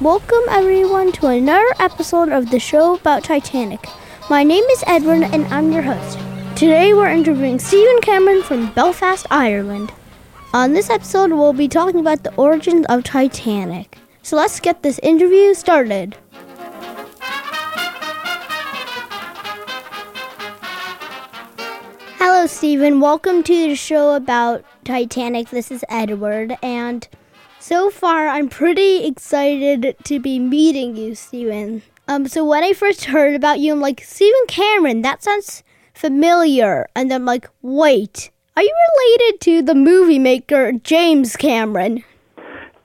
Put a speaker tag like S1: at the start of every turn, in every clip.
S1: Welcome everyone to another episode of the show about Titanic. My name is Edward and I'm your host. Today we're interviewing Stephen Cameron from Belfast, Ireland. On this episode, we'll be talking about the origins of Titanic. So let's get this interview started. Hello, Stephen. Welcome to the show about Titanic. This is Edward, and so far I'm pretty excited to be meeting you, Stephen. Um, so when I first heard about you, I'm like, Stephen Cameron, that sounds familiar. And I'm like, wait, are you related to the movie maker James Cameron?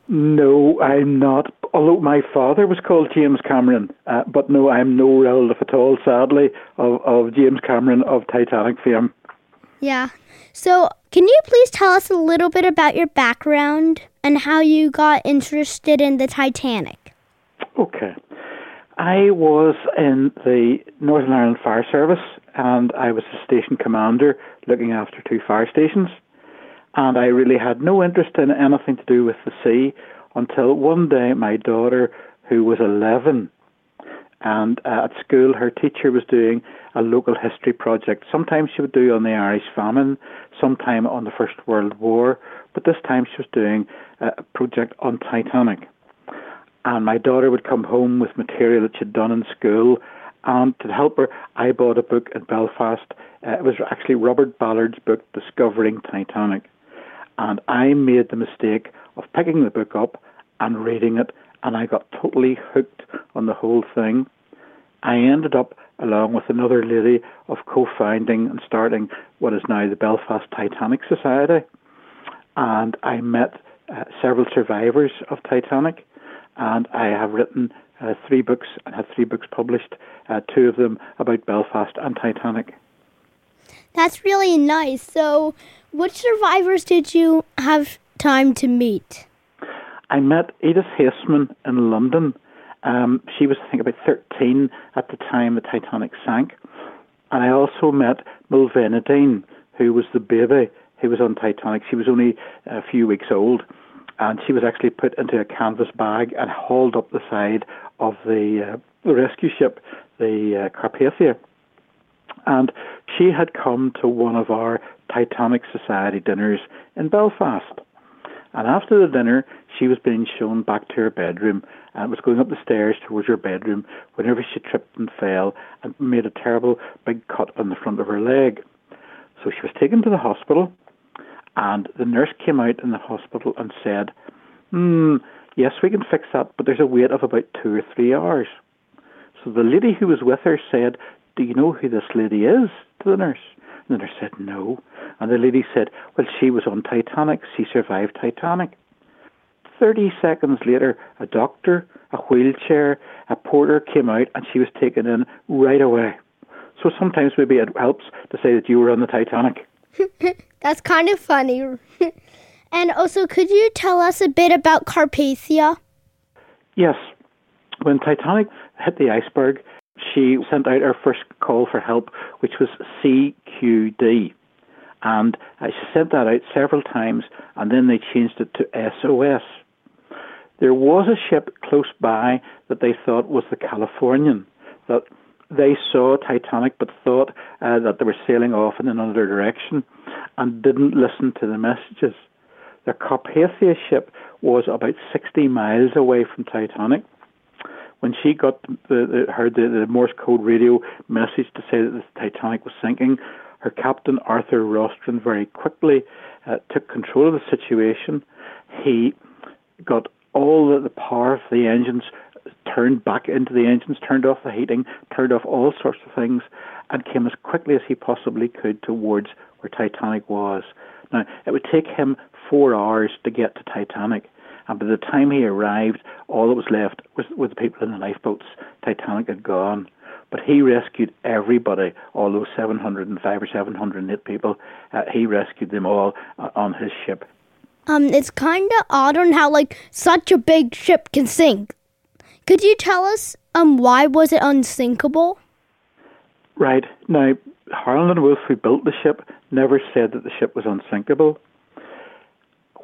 S2: No, I'm not. Although my father was called James Cameron, uh, but no, I'm no relative at all, sadly, of, of James Cameron of Titanic fame.
S1: Yeah. So, can you please tell us a little bit about your background and how you got interested in the Titanic?
S2: Okay. I was in the Northern Ireland Fire Service and I was a station commander looking after two fire stations. And I really had no interest in anything to do with the sea until one day my daughter, who was 11, and uh, at school her teacher was doing a local history project. Sometimes she would do on the Irish famine, sometime on the First World War, but this time she was doing a project on Titanic. And my daughter would come home with material that she'd done in school. And to help her, I bought a book in Belfast. Uh, it was actually Robert Ballard's book, Discovering Titanic. And I made the mistake of picking the book up and reading it, and I got totally hooked on the whole thing. I ended up, along with another lady, of co-founding and starting what is now the Belfast Titanic Society. And I met uh, several survivors of Titanic, and I have written uh, three books and had three books published, uh, two of them about Belfast and Titanic.
S1: That's really nice. So, which survivors did you have time to meet?
S2: I met Edith Haisman in London. Um, she was, I think, about 13 at the time the Titanic sank. And I also met Millvina Dean, who was the baby who was on Titanic. She was only a few weeks old. And she was actually put into a canvas bag and hauled up the side of the, uh, the rescue ship, the uh, Carpathia. And she had come to one of our Titanic Society dinners in Belfast. And after the dinner, she was being shown back to her bedroom and was going up the stairs towards her bedroom whenever she tripped and fell and made a terrible big cut on the front of her leg. So she was taken to the hospital, and the nurse came out in the hospital and said, Hmm, yes, we can fix that, but there's a wait of about two or three hours. So the lady who was with her said, Do you know who this lady is? to the nurse. Nurse said, No. And the lady said, Well, she was on Titanic. She survived Titanic. 30 seconds later, a doctor, a wheelchair, a porter came out and she was taken in right away. So sometimes maybe it helps to say that you were on the Titanic.
S1: That's kind of funny. and also, could you tell us a bit about Carpathia?
S2: Yes. When Titanic hit the iceberg, she sent out her first call for help, which was CQD. And uh, she sent that out several times, and then they changed it to SOS. There was a ship close by that they thought was the Californian, that they saw Titanic but thought uh, that they were sailing off in another direction and didn't listen to the messages. The Carpathia ship was about 60 miles away from Titanic. When she got the, the, heard the, the Morse code radio message to say that the Titanic was sinking, her captain Arthur Rostron very quickly uh, took control of the situation. He got all the, the power of the engines turned back into the engines, turned off the heating, turned off all sorts of things, and came as quickly as he possibly could towards where Titanic was. Now, it would take him four hours to get to Titanic, and by the time he arrived, all that was left was, was the people in the lifeboats. Titanic had gone. But he rescued everybody, all those 705 or 708 people. Uh, he rescued them all uh, on his ship.
S1: Um, it's kind of odd on how like such a big ship can sink. Could you tell us um why was it unsinkable?
S2: Right now, Harland and Wolff, who built the ship, never said that the ship was unsinkable.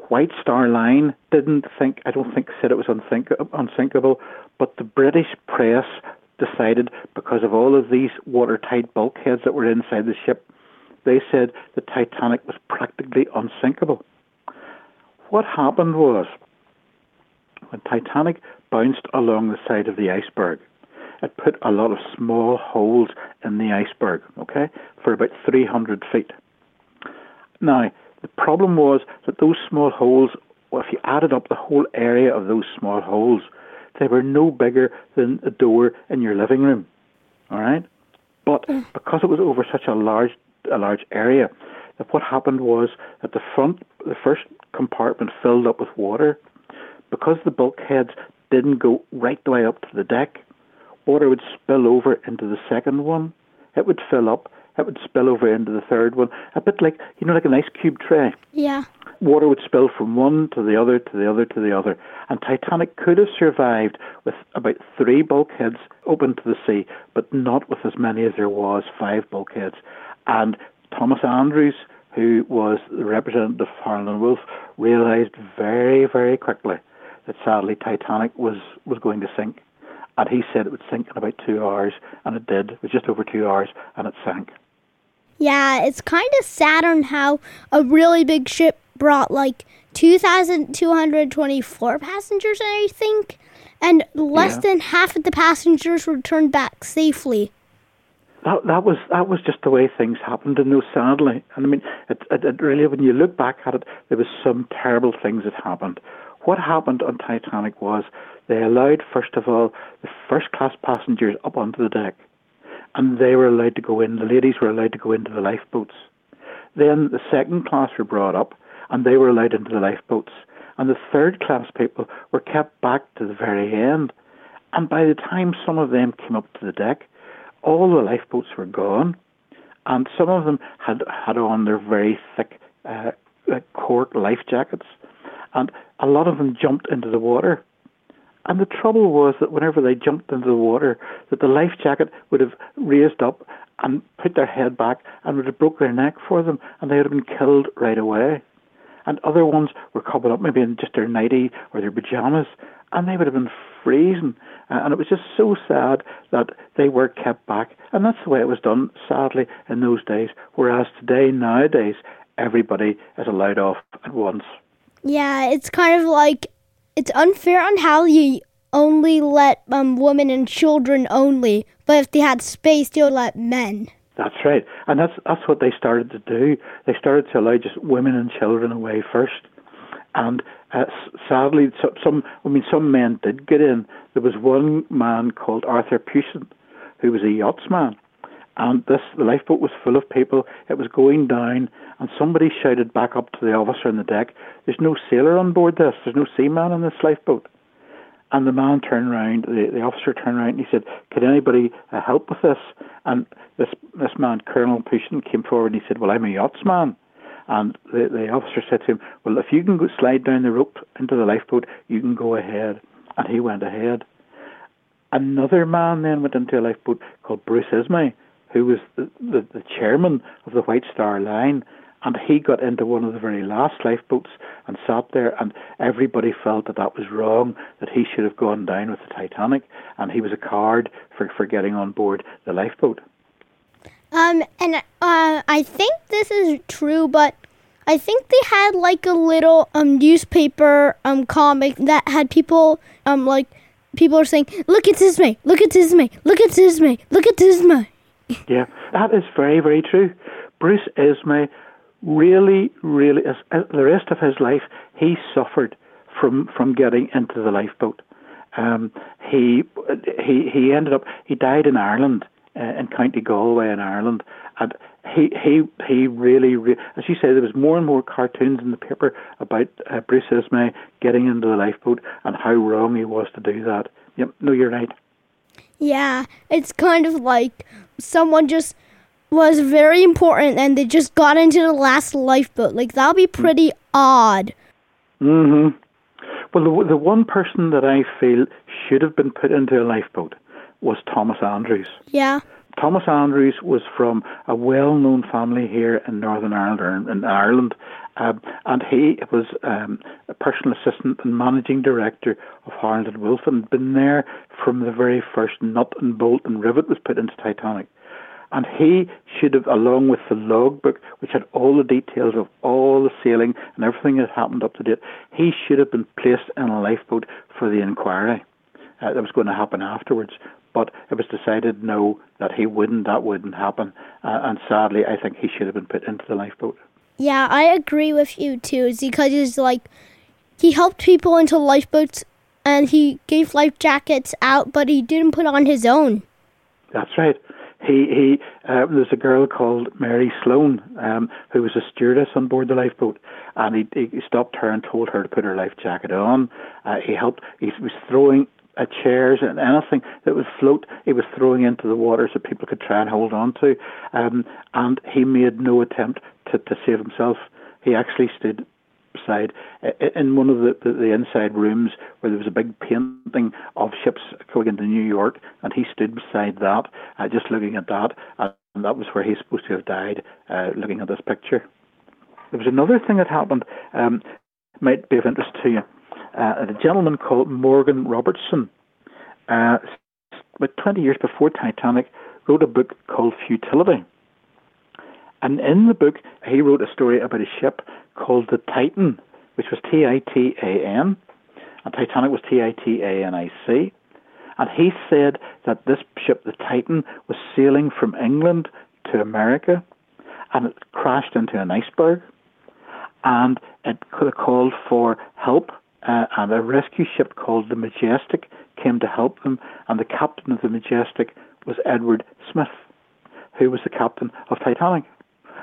S2: White Star Line didn't think, I don't think, said it was unthink, unsinkable, but the British press decided because of all of these watertight bulkheads that were inside the ship, they said the Titanic was practically unsinkable. What happened was, when Titanic bounced along the side of the iceberg, it put a lot of small holes in the iceberg, okay, for about 300 feet. Now, the problem was that those small holes, well, if you added up the whole area of those small holes, they were no bigger than a door in your living room. All right? But mm. because it was over such a large a large area, that what happened was that the front the first compartment filled up with water. Because the bulkheads didn't go right the way up to the deck, water would spill over into the second one. It would fill up. It would spill over into the third one. A bit like you know, like an ice cube tray.
S1: Yeah.
S2: Water would spill from one to the other to the other to the other. And Titanic could have survived with about three bulkheads open to the sea, but not with as many as there was five bulkheads. And Thomas Andrews, who was the representative of Harland and Wolff, realised very, very quickly that sadly Titanic was, was going to sink. And he said it would sink in about two hours, and it did. It was just over two hours, and it sank.
S1: Yeah, it's kind of sad on how a really big ship brought like 2,224 passengers, I think, and less
S2: Yeah.
S1: than half of the passengers returned back safely.
S2: that that was that was just the way things happened, and no, sadly, and I mean, it, it, it really, when you look back at it, there was some terrible things that happened. What happened on Titanic was they allowed, first of all, the first class passengers up onto the deck, and they were allowed to go in. The ladies were allowed to go into the lifeboats. Then the second class were brought up, and they were allowed into the lifeboats. And the third class people were kept back to the very end. And by the time some of them came up to the deck, all the lifeboats were gone, and some of them had had on their very thick uh, uh, cork life jackets, and a lot of them jumped into the water. And the trouble was that whenever they jumped into the water, that the life jacket would have raised up and put their head back and would have broke their neck for them, and they would have been killed right away. And other ones were covered up maybe in just their nightie or their pajamas, and they would have been freezing. Uh, and it was just so sad that they were kept back. And that's the way it was done, sadly, in those days. Whereas today, nowadays, everybody is allowed off at once.
S1: Yeah, it's kind of like it's unfair on how you only let um, women and children only, but if they had space, they'll let men.
S2: That's right, and that's that's what they started to do. They started to allow just women and children away first, and uh, sadly, so, some I mean, some men did get in. There was one man called Arthur Peuchen, who was a yachtsman, and this the lifeboat was full of people. It was going down, and somebody shouted back up to the officer on the deck, "There's no sailor on board this. There's no seaman on this lifeboat." And the man turned around, the, the officer turned around and he said, Could anybody uh, help with this? And this this man, Colonel Peuchen, came forward and he said, Well, I'm a yachtsman. And the, the officer said to him, Well, if you can go slide down the rope into the lifeboat, you can go ahead. And he went ahead. Another man then went into a lifeboat called Bruce Ismay, who was the, the, the chairman of the White Star Line. And he got into one of the very last lifeboats and sat there, and everybody felt that that was wrong, that he should have gone down with the Titanic, and he was a card for, for getting on board the lifeboat.
S1: Um, and uh, I think this is true, but I think they had like a little um newspaper um comic that had people um like people are saying, "Look at Tismay, look at Tismay, look at Tismay, look at Tismay."
S2: Yeah, that is very, very true. Bruce Ismay really, really, the rest of his life, he suffered from from getting into the lifeboat. Um, he he he ended up he died in Ireland uh, in County Galway in Ireland, and he he he really, re- as you say, there was more and more cartoons in the paper about uh, Bruce Ismay getting into the lifeboat and how wrong he was to do that. Yep, no, you're right.
S1: Yeah, it's kind of like someone just was very important and they just got into the last lifeboat. Like that'll be pretty odd.
S2: hmm Well, the, the one person that I feel should have been put into a lifeboat was Thomas Andrews.
S1: Yeah.
S2: Thomas Andrews was from a well-known family here in Northern Ireland, in Ireland, um, and he was um, a personal assistant and managing director of Harland and Wolff, and been there from the very first nut and bolt and rivet was put into Titanic. And he should have, along with the logbook, which had all the details of all the sailing and everything that happened up to date, he should have been placed in a lifeboat for the inquiry uh, that was going to happen afterwards. But it was decided no, that he wouldn't, that wouldn't happen. Uh, and sadly, I think he should have been put into the lifeboat.
S1: Yeah, I agree with you too. Because he's like, he helped people into lifeboats and he gave life jackets out, but he didn't put on his own.
S2: That's right. He he. Uh, there's a girl called Mary Sloan um, who was a stewardess on board the lifeboat, and he, he stopped her and told her to put her life jacket on. Uh, he helped. He was throwing uh, chairs and anything that would float, he was throwing into the water so people could try and hold on to. Um, and he made no attempt to, to save himself. He actually stood beside in one of the, the, the, inside rooms where there was a big painting of ships going into New York, and he stood beside that, uh, just looking at that, and that was where he's supposed to have died, uh, looking at this picture. There was another thing that happened, um, might be of interest to you. Uh, a gentleman called Morgan Robertson, uh, about 20 years before Titanic, wrote a book called Futility. And in the book, he wrote a story about a ship called the Titan, which was T I T A N, and Titanic was T I T A N I C. And he said that this ship, the Titan, was sailing from England to America, and it crashed into an iceberg, and it could have called for help. Uh, and a rescue ship called the Majestic came to help them, and the captain of the Majestic was Edward Smith, who was the captain of Titanic.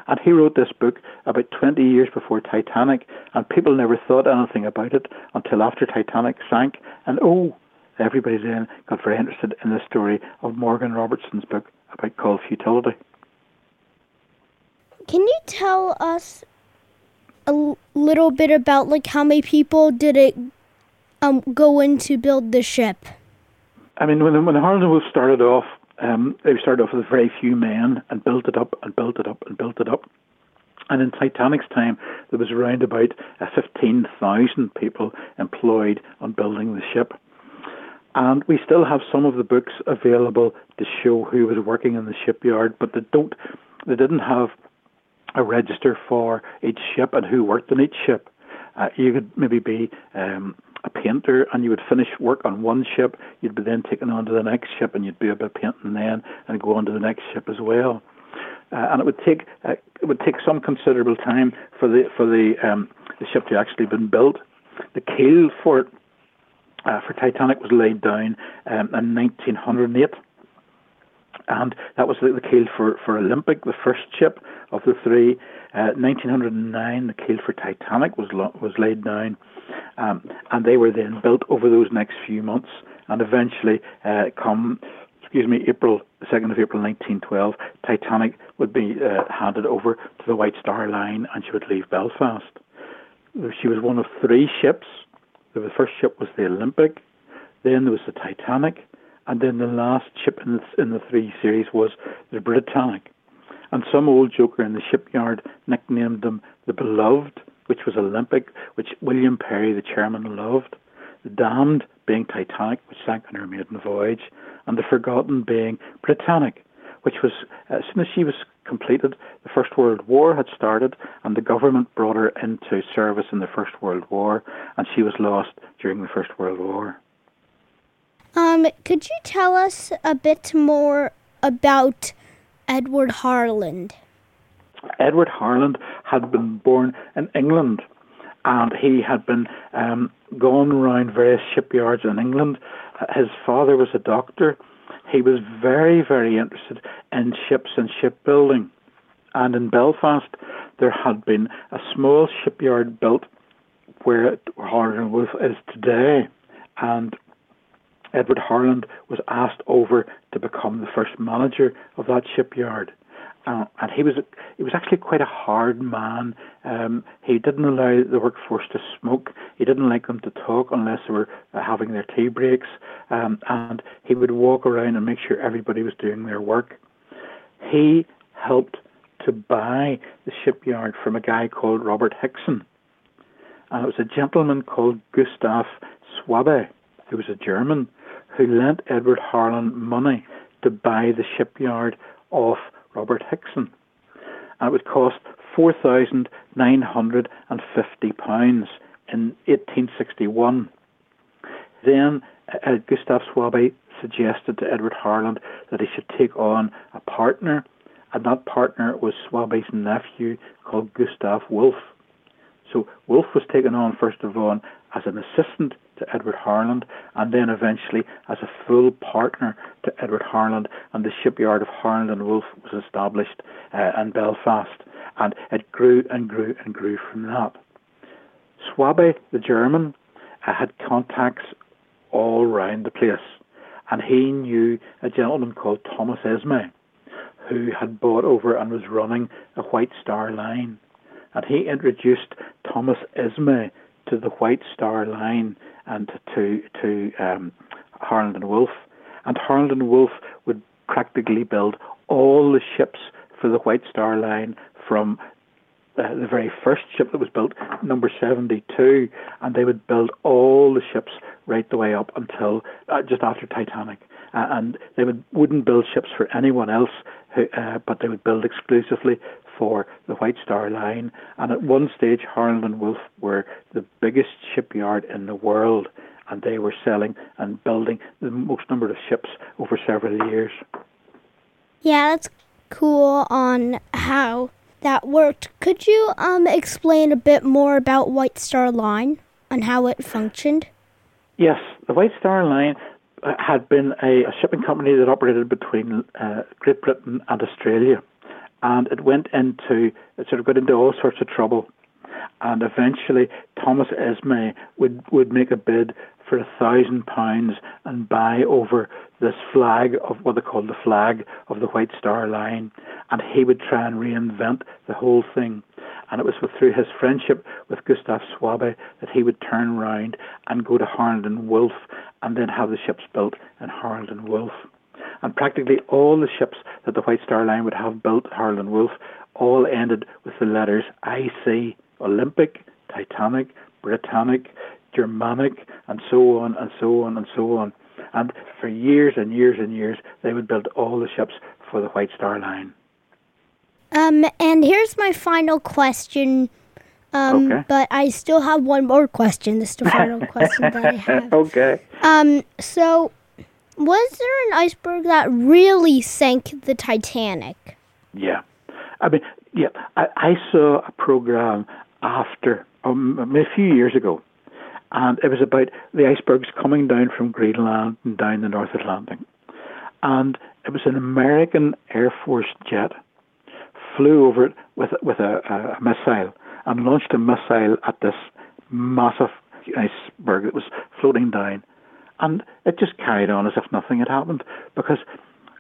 S2: And he wrote this book about 20 years before Titanic, and people never thought anything about it until after Titanic sank. And oh, everybody then got very interested in the story of Morgan Robertson's book about called Futility.
S1: Can you tell us little bit about like how many people did it um, go in to build the ship?
S2: I mean, when when Harland Wolff started off, um, they started off with very few men and built it up and built it up and built it up. And in Titanic's time, there was around about uh, 15,000 people employed on building the ship. And we still have some of the books available to show who was working in the shipyard, but they don't, they didn't have a register for each ship and who worked on each ship. Uh, you could maybe be um, a painter and you would finish work on one ship, you'd be then taken on to the next ship and you'd do a bit painting then and go on to the next ship as well. Uh, and it would take uh, it would take some considerable time for the for the um, the ship to actually been built. The keel for uh, for Titanic was laid down um, in 1908, and that was the, the keel for for Olympic, the first ship of the three. 1909, uh, the keel for Titanic was lo- was laid down, um, and they were then built over those next few months, and eventually, uh, come excuse me, April the second of April 1912, Titanic would be uh, handed over to the White Star Line, and she would leave Belfast. She was one of three ships. The first ship was the Olympic, then there was the Titanic, and then the last ship in the, in the three series was the Britannic. And some old joker in the shipyard nicknamed them the Beloved which was Olympic, which William Pirrie, the chairman, loved. The Damned being Titanic, which sank on her maiden voyage, and the Forgotten being Britannic, which was, uh, as soon as she was completed, the First World War had started, and the government brought her into service in the First World War, and she was lost during the First World War.
S1: Um, could you tell us a bit more about Edward Harland?
S2: Edward Harland had been born in England and he had been um, going around various shipyards in England. His father was a doctor. He was very, very interested in ships and shipbuilding. And in Belfast, there had been a small shipyard built where Harland is today. And Edward Harland was asked over to become the first manager of that shipyard. Uh, and he was he was actually quite a hard man. Um, he didn't allow the workforce to smoke. He didn't like them to talk unless they were uh, having their tea breaks. Um, and he would walk around and make sure everybody was doing their work. he helped to buy the shipyard from a guy called Robert Hickson. And it was a gentleman called Gustav Schwabe, who was a German, who lent Edward Harland money to buy the shipyard off Robert Hickson. And it would cost £4,950 in 1861. Then uh, Gustav Schwabe suggested to Edward Harland that he should take on a partner, and that partner was Schwabe's nephew called Gustav Wolff. So Wolff was taken on first of all as an assistant to Edward Harland, and then eventually as a full partner to Edward Harland, and the shipyard of Harland and Wolff was established uh, in Belfast, and it grew and grew and grew from that. Schwabe, the German, uh, had contacts all round the place, and he knew a gentleman called Thomas Ismay, who had bought over and was running a White Star Line, and he introduced Thomas Ismay to the White Star Line and to to um, Harland and Wolff, and Harland and Wolff would practically build all the ships for the White Star Line from uh, the very first ship that was built, number 72, and they would build all the ships right the way up until uh, just after Titanic. Uh, and they would, wouldn't build ships for anyone else, who, uh, but they would build exclusively for the White Star Line. And at one stage, Harland and Wolff were the biggest shipyard in the world, and they were selling and building the most number of ships over several years.
S1: Yeah, that's cool on how that worked. Could you um, explain a bit more about White Star Line and how it functioned?
S2: Yes, the White Star Line uh, had been a, a shipping company that operated between uh, Great Britain and Australia, and it went into it sort of got into all sorts of trouble, and eventually Thomas Ismay would would make a bid for a thousand pounds and buy over this flag of what they called the flag of the White Star Line, and he would try and reinvent the whole thing. And it was through his friendship with Gustav Schwabe that he would turn round and go to Harland and Wolff and then have the ships built in Harland and Wolff. And practically all the ships that the White Star Line would have built and Wolff all ended with the letters IC, Olympic, Titanic, Britannic, Germanic, and so on and so on and so on. And for years and years and years, they would build all the ships for the White Star Line.
S1: Um, and here's my final question. Um,
S2: Okay.
S1: but I still have one more question. This is the final question that I have.
S2: Okay.
S1: Um, so was there an iceberg that really sank the Titanic?
S2: Yeah. I mean, yeah, I, I saw a program after, um, a few years ago, and it was about the icebergs coming down from Greenland and down the North Atlantic. And it was an American Air Force jet flew over it with with a, a missile and launched a missile at this massive iceberg that was floating down, and it just carried on as if nothing had happened because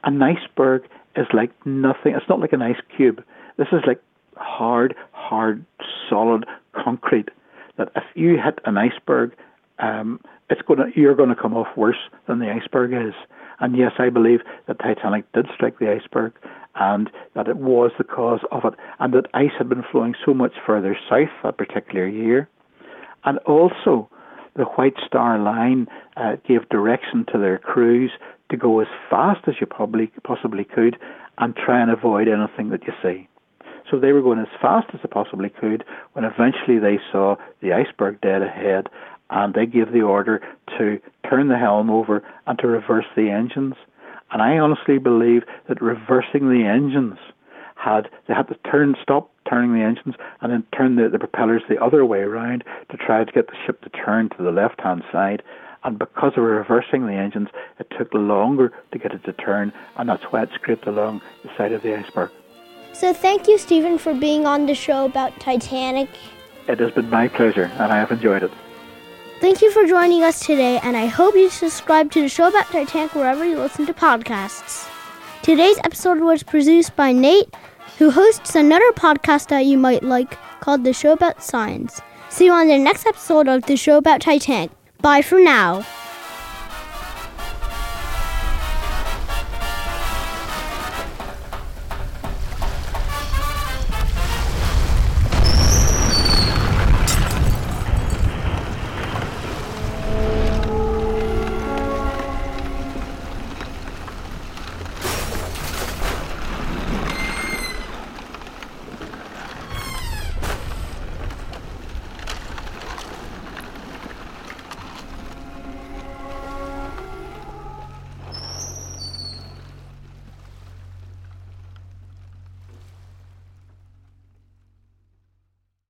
S2: an iceberg is like nothing. It's not like an ice cube. This is like hard, hard, solid concrete. That if you hit an iceberg, um, it's gonna you're gonna come off worse than the iceberg is. And yes, I believe that Titanic did strike the iceberg, and that it was the cause of it, and that ice had been flowing so much further south that particular year, and also the White Star Line uh, gave direction to their crews to go as fast as you probably possibly could, and try and avoid anything that you see. So they were going as fast as they possibly could when eventually they saw the iceberg dead ahead and they gave the order to turn the helm over and to reverse the engines. And I honestly believe that reversing the engines had they had to turn stop turning the engines and then turn the, the propellers the other way around to try to get the ship to turn to the left hand side. And because of reversing the engines, it took longer to get it to turn, and that's why it scraped along the side of the iceberg.
S1: So thank you, Stephen, for being on the show about Titanic.
S2: It has been my pleasure, and I have enjoyed it.
S1: Thank you for joining us today, and I hope you subscribe to the show about Titanic wherever you listen to podcasts. Today's episode was produced by Nate, who hosts another podcast that you might like called The Show About Science. See you on the next episode of The Show About Titanic. Bye for now.